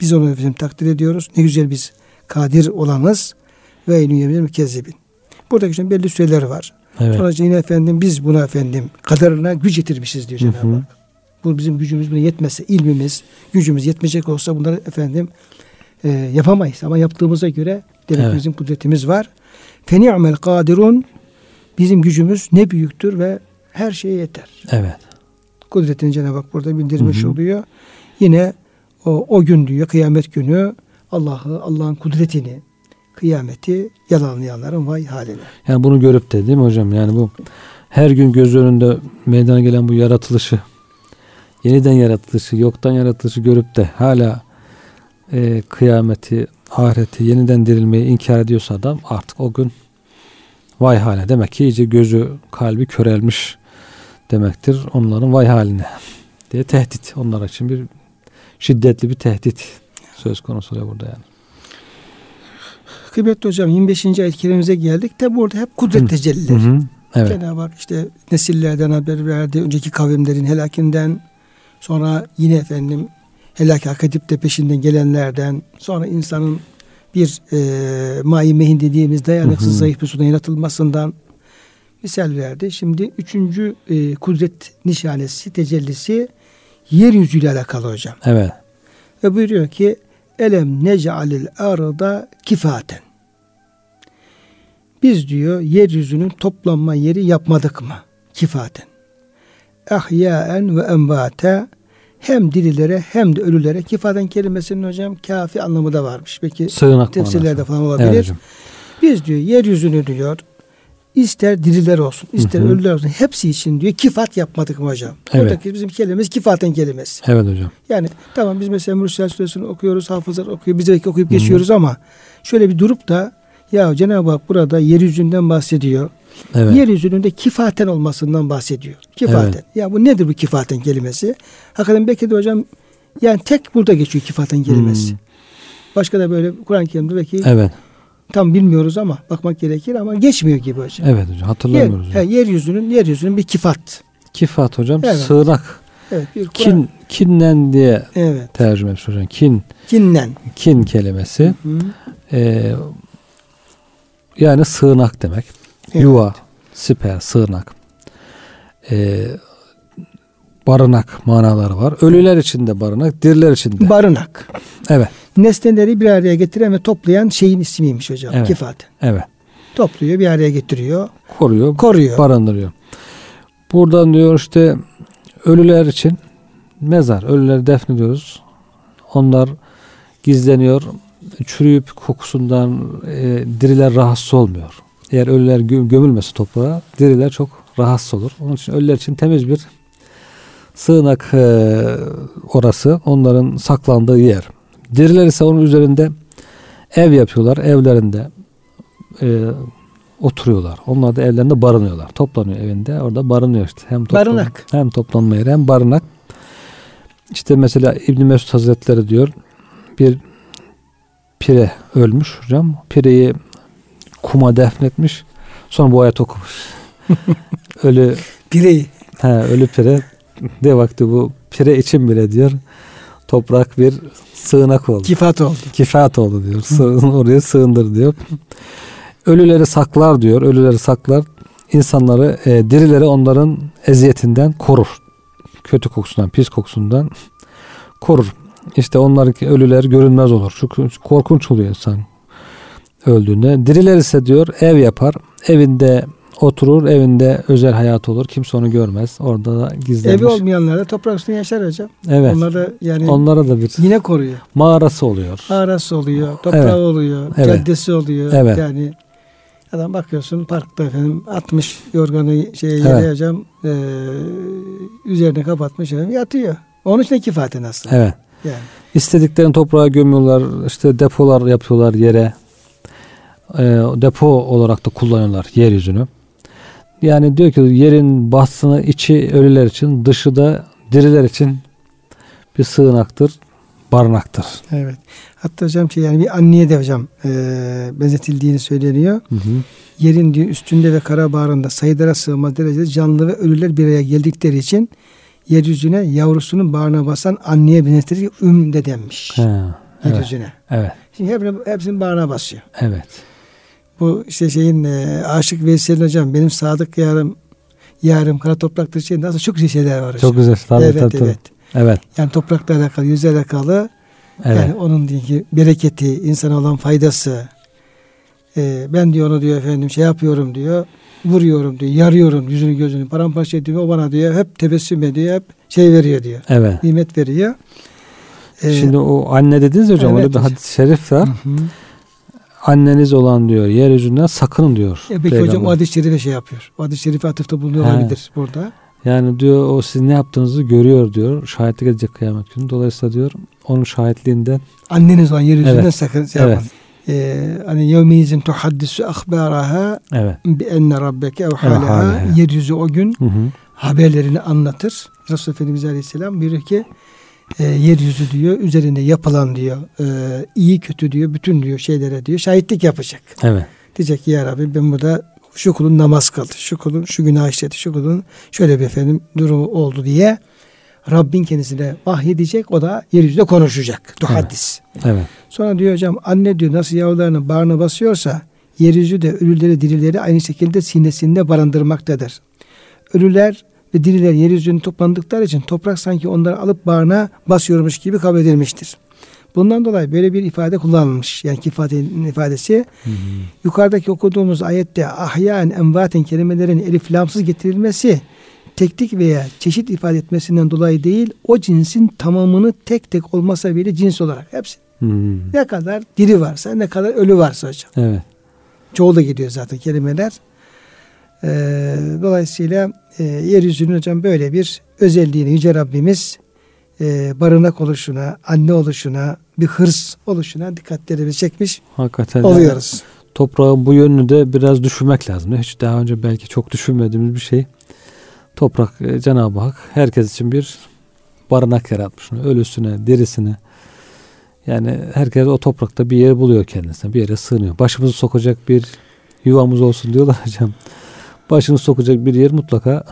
Biz onu bizim takdir ediyoruz. Ne güzel biz kadir olanız ve yemin mükezzibin. Buradaki şimdi belli süreler var. Evet. Sonra yine efendim biz buna efendim kadarına güç getirmişiz diyor Cenab-ı. Hak. Bu bizim gücümüz buna yetmezse, ilmimiz, gücümüz yetmeyecek olsa bunları efendim e, yapamayız. Ama yaptığımıza göre demek Evet. bizim kudretimiz var. Fe ni'mel kadirun bizim gücümüz ne büyüktür ve her şeye yeter Evet. kudretini Cenab-ı Hak burada bildirmiş Hı hı. oluyor. Yine o, o gün diyor kıyamet günü Allah'ı, Allah'ın kudretini, kıyameti yalanlayanların vay haline. Yani bunu görüp de değil mi hocam? Yani bu her gün göz önünde meydana gelen bu yaratılışı, yeniden yaratılışı, yoktan yaratılışı görüp de hala e, kıyameti, ahireti, yeniden dirilmeyi inkar ediyorsa adam artık o gün vay haline. Demek ki iyice gözü, kalbi körelmiş demektir. Onların vay haline diye tehdit. Onlar için bir şiddetli bir tehdit söz konusu oluyor burada yani. Kıymetli hocam 25. ayet kerimemize geldik. Tabi burada hep kudret tecellileri. Hı hı. Evet. Cenab-ı Hak işte nesillerden haber verdi. Önceki kavimlerin helakinden sonra yine efendim helak hak edip de peşinden gelenlerden sonra insanın bir e, mai mehin dediğimiz dayanıksız Hı hı. zayıf bir sudan yaratılmasından misal verdi. Şimdi üçüncü e, kudret nişanesi, tecellisi yeryüzüyle alakalı hocam. Evet. Ve buyuruyor ki elem nec'alil arda kifaten. Biz diyor yeryüzünün toplanma yeri yapmadık mı? Kifaten. Ahyaen ve envate hem dirilere hem de ölülere kifaten kelimesinin hocam kafi anlamı da varmış. Belki Sığınak tefsirlerde falan olabilir. Evet hocam. Biz diyor yeryüzünü diyor ister diriler olsun ister Hı hı. ölüler olsun hepsi için diyor kifat yapmadık mı hocam? Evet. Buradaki bizim kelimemiz kifaten kelimesi. Evet hocam. Yani tamam biz mesela Mürsel Suresini okuyoruz, hafızlar okuyor, biz belki okuyup geçiyoruz ama şöyle bir durup da ya Cenab-ı Hak burada yeryüzünden bahsediyor. Evet. Yeryüzünün de kifaten olmasından bahsediyor. Kifaten. Evet. Ya bu nedir bu kifaten kelimesi? Hakikaten belki de hocam yani tek burada geçiyor kifaten kelimesi. Hmm. Başka da böyle Kur'an-ı Kerim'de belki Evet. Tam bilmiyoruz ama bakmak gerekir ama geçmiyor gibi hocam. Evet hocam hatırlamıyoruz. Yer, he, yeryüzünün yeryüzünün bir kifat. Kifat hocam Evet. sığınak. Evet bir Kur'an. Kin kinnen diye Evet. tercüme etmiş hocam. Kin Kinnen. kin kelimesi Hı. e, yani sığınak demek. Evet. Yuva, siper, sığınak. E, barınak manaları var. Ölüler için de barınak, diriler için de. Barınak. Evet, Nesneleri bir araya getiren ve toplayan şeyin ismiymiş hocam. Evet. Kifat. evet. Topluyor, bir araya getiriyor, Koruyor, koruyor. barındırıyor. Buradan diyor işte ölüler için mezar, ölüleri defnediyoruz. Onlar gizleniyor. Çürüyüp kokusundan e, diriler rahatsız olmuyor. Eğer ölüler gö- gömülmese toprağa diriler çok rahatsız olur. Onun için ölüler için temiz bir sığınak e, orası. Onların saklandığı yer. Diriler ise onun üzerinde ev yapıyorlar. Evlerinde e, oturuyorlar. Onlar da evlerinde barınıyorlar. Toplanıyor evinde. Orada barınıyor işte. Hem toplan- Barınak. Hem toplanma yeri hem barınak. İşte mesela İbn Mesud Hazretleri diyor bir pire ölmüş hocam. Pireyi kuma defnetmiş. Sonra bu ayet okumuş. ölü Bireyi. he, ölü pire de vakti bu pire için bile diyor toprak bir sığınak oldu. Kifat oldu. Kifat oldu diyor. Sığın, oraya sığındır diyor. Ölüleri saklar diyor. Ölüleri saklar. İnsanları, e, dirileri onların eziyetinden korur. Kötü kokusundan, pis kokusundan korur. İşte onlardaki ölüler görünmez olur. Çünkü korkunç oluyor insan öldüğünde. Diriler ise diyor ev yapar. Evinde oturur. Evinde özel hayat olur. Kimse onu görmez. Orada da gizlenmiş. Evi olmayanlar da toprak üstünde yaşar hocam. evet. Onlar da yani Onlara da bir yine koruyor. mağarası oluyor. Arası oluyor, toprağı Evet. oluyor, Evet. caddesi oluyor. Evet. Yani adam bakıyorsun parkta efendim atmış yorganı şeye yere Evet. hocam eee, üzerine kapatmış efendim yatıyor. Onun için kifaten aslında. Evet. Yani. İstediklerini toprağa gömüyorlar, işte depolar yapıyorlar yere. Ee, depo olarak da kullanıyorlar yeryüzünü. Yani diyor ki yerin bastını içi ölüler için, dışı da diriler için bir sığınaktır, barınaktır. Evet. Hatta hocam şey yani bir anneye de hocam eee, benzetildiğini söyleniyor. Hı hı. Yerin diyor üstünde ve kara bağrında sayılara sığmaz derecede canlı ve ölüler bir araya geldikleri için yeryüzüne yavrusunun bağrına basan anneye benzetilir ki üm de denmiş. Evet, Yeryüzüne. evet, Şimdi hepsinin, hepsinin bağrına basıyor. evet. Bu işte şeyin e, Aşık Veysel'in hocam benim sadık yarım yarım kara topraktır şey nasıl çok güzel şeyler var hocam. Çok güzel. Tabii, evet tabii, tabii. evet. Evet, Yani toprakla alakalı, yüzle alakalı. evet. Yani onun diyor ki bereketi, insana olan faydası. E, ben diyor onu diyor efendim şey yapıyorum diyor. Vuruyorum diyor, yarıyorum yüzünü gözünü paramparça ediyor. O bana diyor hep tebessüm ediyor, hep şey veriyor diyor. evet. Nimet veriyor. E, Şimdi o anne dediniz hocam, evet orada bir hadis-i şerif var. hı hı. Anneniz olan diyor, yeryüzünden sakının diyor. E, peki hocam Peygamber. o hadis-i şerife şey yapıyor. Hadis-i şerife atıfta bulunuyor He. olabilir burada. Yani diyor o siz ne yaptığınızı görüyor diyor. Şahitlik edecek kıyamet günü. Dolayısıyla diyor onun şahitliğinden Anneniz olan yeryüzünden Evet. sakın şey Evet. Ee, hani yevmeyizin tuhaddisu ahbaraha evet. bi enne rabbeke evhalaha yeryüzü o gün Hı hı. haberlerini anlatır. Resul Efendimiz Aleyhisselam buyuruyor ki e, yeryüzü diyor üzerinde yapılan diyor e, iyi kötü diyor bütün diyor şeylere diyor şahitlik yapacak. Evet. Diyecek ki ya Rabbi ben burada şu kulun namaz kıldı. Şu kulun şu günah işledi. Şu kulun şöyle bir efendim durumu oldu diye Rabbin kendisine vahyedecek. O da yeryüzünde konuşacak. Tuhaddis. Evet. Sonra diyor hocam anne diyor nasıl yavrularını bağrına basıyorsa yeryüzü de ölüleri dirileri aynı şekilde sinesinde barındırmaktadır. Ölüler ve diriler yeryüzünde toplandıkları için toprak sanki onları alıp bağrına basıyormuş gibi kabul edilmiştir. Bundan dolayı böyle bir ifade kullanılmış. Yani kifatenin ifadesi Hı hı. yukarıdaki okuduğumuz ayette ahyaen envaten kelimelerin elif lamsız getirilmesi teklik veya çeşit ifade etmesinden dolayı değil o cinsin tamamını tek tek olmasa bile cins olarak hepsi Hı hı. ne kadar diri varsa ne kadar ölü varsa hocam. Evet. Çoğu da gidiyor zaten kelimeler. Ee, dolayısıyla e, yeryüzünün hocam böyle bir özelliğini Yüce Rabbimiz e, barınak oluşuna, anne oluşuna, bir hırs oluşuna dikkatlerimizi çekmiş Hakikaten. oluyoruz. Toprağın bu yönünü de biraz düşünmek lazım. Hiç daha önce belki çok düşünmediğimiz bir şey. Toprak e, Cenab-ı Hak herkes için bir barınak yaratmış. Ölüsüne, dirisine. Yani herkes o toprakta bir yer buluyor kendisine. Bir yere sığınıyor. Başımızı sokacak bir yuvamız olsun diyorlar hocam. Başını sokacak bir yer mutlaka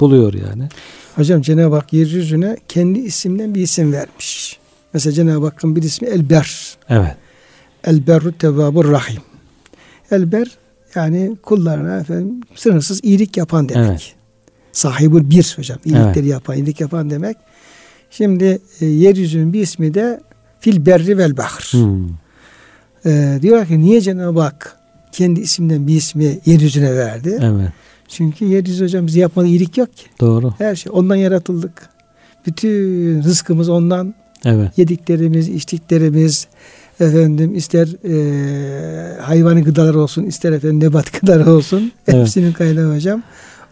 buluyor yani. Hocam Cenab-ı Hak yeryüzüne kendi isimden bir isim vermiş. Mesela Cenab-ı Hakk'ın bir ismi Elber. Evet. Elberru tevvabur rahim. Elber yani kullarına efendim sınırsız iyilik yapan demek. Evet. Sahibul bir hocam. İyilikleri evet. yapan, iyilik yapan demek. Şimdi e, yeryüzünün bir ismi de fil berri vel bahr. Hmm. E, diyorlar ki niye Cenab-ı Hak kendi isimden bir ismi yeryüzüne verdi? Evet. Çünkü yeryüzü hocam bize yapmadığı iyilik yok ki. Doğru. Her şey ondan yaratıldık. Bütün rızkımız ondan. Evet. Yediklerimiz, içtiklerimiz, efendim ister e, hayvani gıdalar olsun, ister efendim nebat gıdalar olsun. Evet. Hepsinin kaynağı hocam.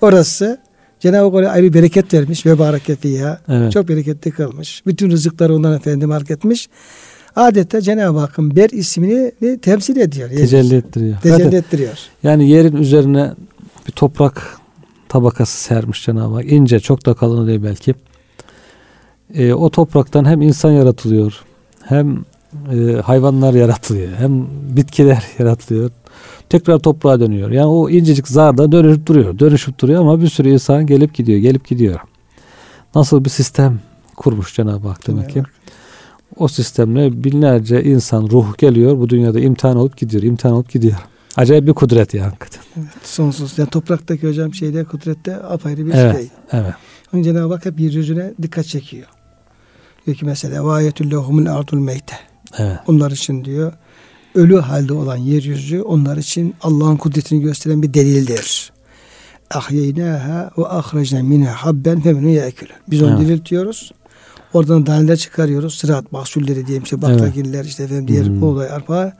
Orası Cenab-ı Hak ayrı bereket vermiş ve bareke ya. Evet. Çok bereketli kılmış. Bütün rızıkları ondan efendim hak etmiş. Adeta Cenab-ı Hakk'ın ber ismini temsil ediyor. Tecelli ettiriyor. Tecelli Zaten, ettiriyor. Yani yerin üzerine bir toprak tabakası sermiş Cenab-ı Hak. İnce, çok da kalın değil belki. E, o topraktan hem insan yaratılıyor, hem e, hayvanlar yaratılıyor, hem bitkiler yaratılıyor. Tekrar toprağa dönüyor. Yani o incecik zarda dönüşüp duruyor, dönüşüp duruyor ama bir sürü insan gelip gidiyor, gelip gidiyor. Nasıl bir sistem kurmuş Cenab-ı Hak demek ki. O sistemle binlerce insan ruh geliyor bu dünyada imtihan olup gidiyor, imtihan olup gidiyor. Acayip bir kudret ya hakikaten. Evet, sonsuz. Yani topraktaki hocam şeyde kudrette apayrı bir evet, şey. Evet. Onun Cenab-ı Hak hep yeryüzüne dikkat çekiyor. Diyor ki mesela vayetül lehumul ardul meyte. Evet. Onlar için diyor ölü halde olan yeryüzü onlar için Allah'ın kudretini gösteren bir delildir. Ahyeynâhâ ve ahrajna minha habben feminu yekülün. Biz onu evet. diriltiyoruz. Oradan daneler çıkarıyoruz. Sırat mahsulleri diyelim işte baklagiller evet. işte efendim diğer hmm. buğday arpa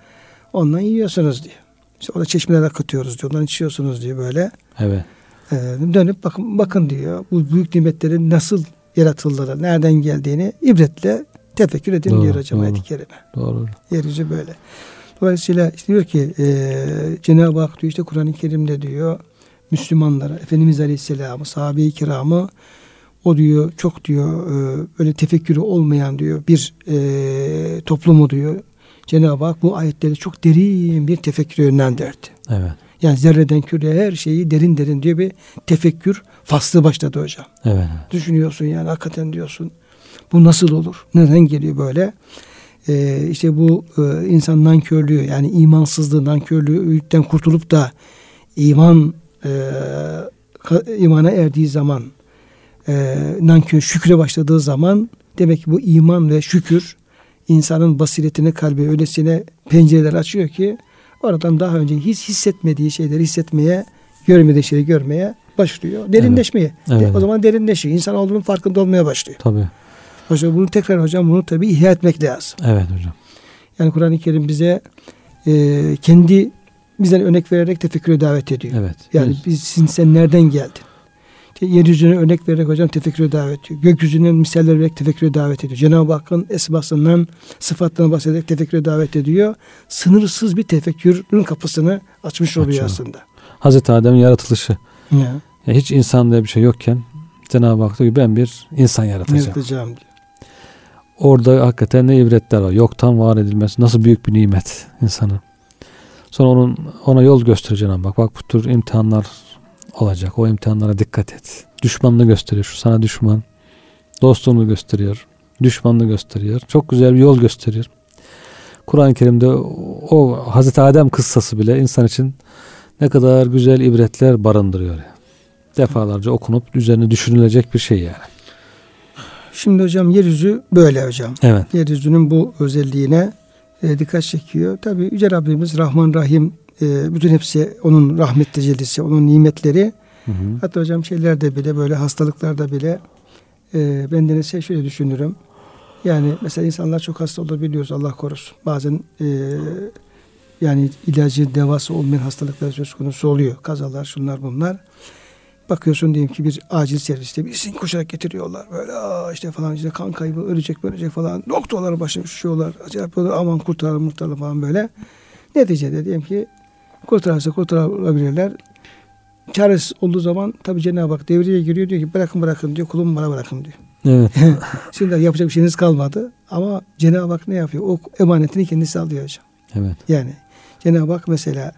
ondan yiyorsunuz diyor. İşte orada çeşmeler akıtıyoruz diyor. Ondan içiyorsunuz diyor böyle. Evet. Ee, dönüp bakın bakın diyor. Bu büyük nimetlerin nasıl yaratıldığını, nereden geldiğini ibretle tefekkür edin doğru, diyor hocam ayet-i kerime. Doğru. Yeryüzü böyle. Dolayısıyla işte diyor ki e, Cenab-ı Hak diyor işte Kur'an-ı Kerim'de diyor Müslümanlara, Efendimiz Aleyhisselam'ı, sahabe-i kiramı o diyor çok diyor e, öyle tefekkürü olmayan diyor bir e, toplumu diyor Cenab-ı Hak bu ayetleri çok derin bir tefekkür yönlendirdi. Evet. Yani zerreden küreye her şeyi derin derin diyor bir tefekkür faslı başladı hocam. Evet. Düşünüyorsun yani hakikaten diyorsun. Bu nasıl olur? Neden geliyor böyle? Ee, işte bu e, insan nankörlüğü yani imansızlığı, nankörlüğünden kurtulup da iman e, imana erdiği zaman e, nankör şükre başladığı zaman demek ki bu iman ve şükür insanın basiretine kalbi öylesine pencereler açıyor ki oradan daha önce hiç hissetmediği şeyleri hissetmeye, görmediği şeyleri görmeye başlıyor. Derinleşmeye. Evet. Evet. O zaman derinleşiyor. İnsan olduğunun farkında olmaya başlıyor. Tabii. Hocam bunu tekrar hocam bunu tabii ihya etmek lazım. Evet hocam. Yani Kur'an-ı Kerim bize e, kendi bizden örnek vererek tefekküre davet ediyor. Evet. Yani biz sen nereden geldin? Yeryüzüne örnek vererek hocam tefekküre davet ediyor. Gökyüzünün misaller vererek tefekküre davet ediyor. Cenab-ı Hakk'ın esmasından, sıfatlarına bahsederek tefekküre davet ediyor. Sınırsız bir tefekkürün kapısını açmış oluyor Açıyor. aslında. Hazreti Adem'in yaratılışı. Ya. ya hiç insan diye bir şey yokken Cenab-ı Hak diyor ben bir insan yaratacağım. Yaratacağım diyor. Orada hakikaten ne ibretler var. Yoktan var edilmesi nasıl büyük bir nimet insanın. Sonra onun ona yol göstereceğine bak. Bak bu tür imtihanlar olacak. O imtihanlara dikkat et. Düşmanını gösteriyor. Şu sana düşman. Dostluğunu gösteriyor. Düşmanını gösteriyor. Çok güzel bir yol gösteriyor. Kur'an-ı Kerim'de o Hazreti Adem kıssası bile insan için ne kadar güzel ibretler barındırıyor. Defalarca okunup üzerine düşünülecek bir şey yani. Şimdi hocam yeryüzü böyle hocam. Evet. Yeryüzünün bu özelliğine e, dikkat çekiyor. Tabi Yüce Rabbimiz Rahman Rahim e, bütün hepsi onun rahmet tecellisi, onun nimetleri. Hı hı. Hatta hocam şeylerde bile böyle hastalıklarda bile e, ben de şey şöyle düşünürüm. Yani mesela insanlar çok hasta olabiliyoruz Allah korusun. Bazen e, yani ilacı, devası olmayan hastalıklar söz konusu oluyor. Kazalar, şunlar bunlar. Bakıyorsun diyelim ki bir acil serviste birisini koşarak getiriyorlar. Böyle aa işte falan işte kan kaybı ölecek ölecek falan. Doktorlar başına üşüyorlar. Acayip aman kurtaralım kurtaralım falan böyle. Neticede diyelim ki kurtarırsa kurtarabilirler. Çaresiz olduğu zaman tabi Cenab-ı Hak devreye giriyor diyor ki bırakın bırakın diyor kulum bana bırakın diyor. Evet. Şimdi yapacak bir şeyiniz kalmadı. Ama Cenab-ı Hak ne yapıyor? O emanetini kendisi alıyor hocam. Evet. Yani Cenab-ı Hak mesela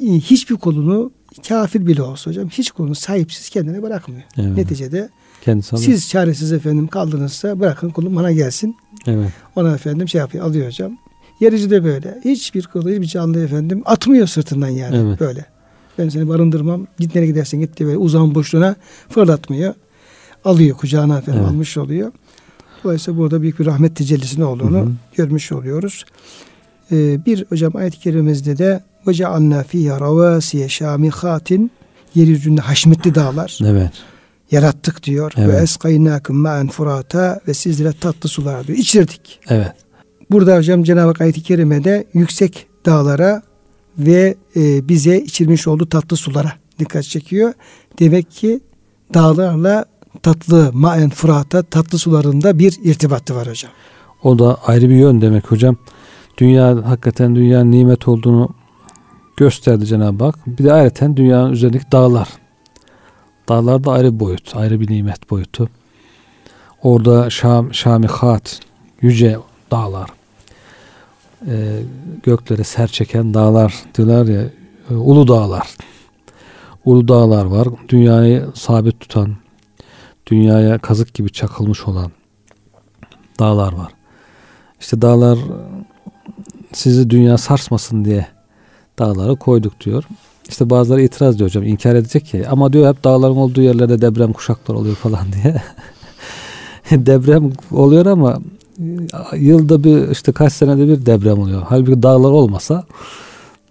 hiçbir kolunu kafir bile olsa hocam hiç kolunu sahipsiz kendine bırakmıyor. Evet. Neticede Kendisi alıyor. siz çaresiz efendim kaldınızsa bırakın kulum bana gelsin. Evet. Ona efendim şey yapıyor alıyor hocam. Yerici de böyle. Hiçbir kılı, hiçbir canlı efendim atmıyor sırtından yani evet. böyle. Ben seni barındırmam. Git nereye gidersen git diye böyle uzağın boşluğuna fırlatmıyor. Alıyor kucağına efendim evet. almış oluyor. Dolayısıyla burada büyük bir rahmet tecellisinin olduğunu hı hı. görmüş oluyoruz. Ee, bir hocam ayet-i kerimemizde de ve cealna fiyha ravasiye şamihatin yeryüzünde haşmetli dağlar. Evet. Yarattık diyor. Evet. Ve eskaynakum ma'en furata ve sizlere tatlı sular diyor. İçirdik. Evet. Burada hocam Cenab-ı Hak ayet-i kerimede yüksek dağlara ve e, bize içirmiş olduğu tatlı sulara dikkat çekiyor. Demek ki dağlarla tatlı ma'en furata tatlı sularında bir irtibatı var hocam. O da ayrı bir yön demek hocam. Dünya hakikaten dünyanın nimet olduğunu gösterdi Cenab-ı Hak. Bir de ayrıca dünyanın üzerindeki dağlar. Dağlar da ayrı bir boyut, ayrı bir nimet boyutu. Orada Şam, Şamihat, yüce dağlar, e, göklere ser çeken dağlar diyorlar ya, e, ulu dağlar. Ulu dağlar var. Dünyayı sabit tutan, dünyaya kazık gibi çakılmış olan dağlar var. İşte dağlar sizi dünya sarsmasın diye dağları koyduk diyor. İşte bazıları itiraz ediyor hocam. inkar edecek ki ama diyor hep dağların olduğu yerlerde deprem kuşaklar oluyor falan diye. deprem oluyor ama yılda bir işte kaç senede bir deprem oluyor. Halbuki dağlar olmasa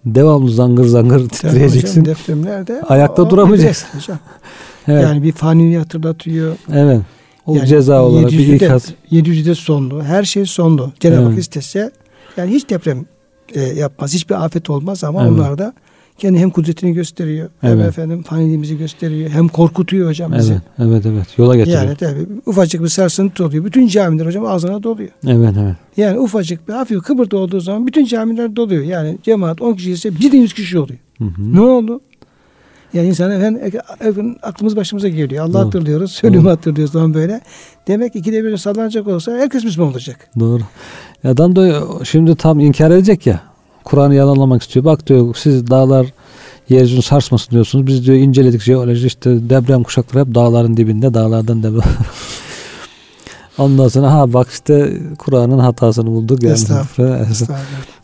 devamlı zangır zangır titreyeceksin. Depremlerde Ayakta o- duramayacaksın. Hocam. Evet. Yani bir faniyi hatırlatıyor. evet. O Yani ceza olarak bir 700'de ikaz. 700'de sondu. Her şey sondu. Cenab-ı Hak Evet. istese yani hiç deprem e, yapmaz. Hiçbir afet olmaz ama Evet. onlar da kendi hem kudretini gösteriyor. Hem Evet. efendim faniliğimizi gösteriyor. Hem korkutuyor hocam bizi. Evet, evet, evet. Yola getiriyor. Yani tabii ufacık bir sarsıntı oluyor. Bütün camiler hocam ağzına doluyor. Evet, evet. Yani ufacık bir hafif kıpırtı olduğu zaman bütün camiler doluyor. Yani cemaat 10 kişi ise ciddi 100 kişi oluyor. Hı hı. Ne oldu? Yani insan efendim, efendim aklımız başımıza geliyor. Allah Doğru. hatırlıyoruz. Doğru. hatırlıyoruz zaman böyle. Demek ki ikide bir sallanacak olsa herkes Müslüman olacak. Doğru. Adam da şimdi tam inkar edecek ya. Kur'an'ı yalanlamak istiyor. Bak diyor siz dağlar yeryüzünü sarsmasın diyorsunuz. Biz diyor inceledik jeoloji işte deprem kuşakları hep dağların dibinde dağlardan deprem. Ondan sonra ha bak işte Kur'an'ın hatasını bulduk. Yani. Estağfurullah. Estağfurullah.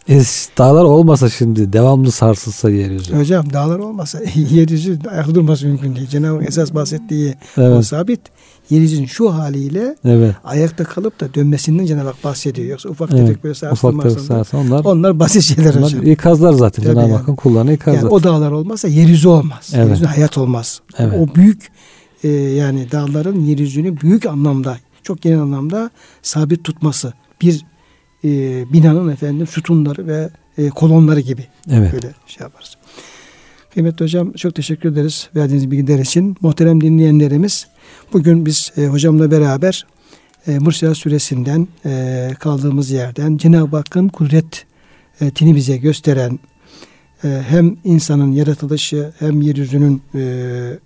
E, dağlar olmasa şimdi devamlı sarsılsa yeryüzü. Hocam dağlar olmasa yeryüzü ayakta durması mümkün değil. Cenab-ı Hak esas bahsettiği o Evet. sabit. Yeryüzünün şu haliyle Evet. ayakta kalıp da dönmesinden Cenab-ı Hak bahsediyor. Yoksa ufak Evet. tefek böyle sarsılmasında. sarsa onlar, Onlar basit şeyler onlar hocam. ikazlar zaten. Tabii Cenab-ı yani. Hakk'ın kullarına ikazlar. Yani o dağlar olmazsa yeryüzü olmaz. Evet. Yeryüzünde hayat olmaz. Evet. O büyük e, yani dağların yeryüzünü büyük anlamda, çok genel anlamda sabit tutması. Bir e, binanın efendim sütunları ve e, kolonları gibi evet. böyle şey yaparız. Kıymetli hocam çok teşekkür ederiz verdiğiniz bilgiler için. Muhterem dinleyenlerimiz bugün biz e, hocamla beraber e, Mursiya suresinden e, kaldığımız yerden Cenab-ı Hakk'ın kudretini bize gösteren e, hem insanın yaratılışı hem yeryüzünün e,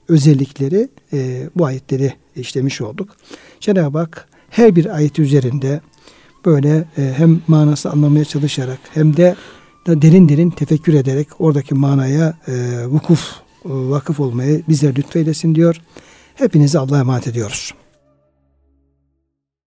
özellikleri e, bu ayetleri işlemiş olduk. Cenab-ı Hak her bir ayeti üzerinde böyle e, hem manası anlamaya çalışarak hem de da derin derin tefekkür ederek oradaki manaya e, vukuf, e, vakıf olmayı bizler lütfeylesin diyor. Hepinizi Allah'a emanet ediyoruz.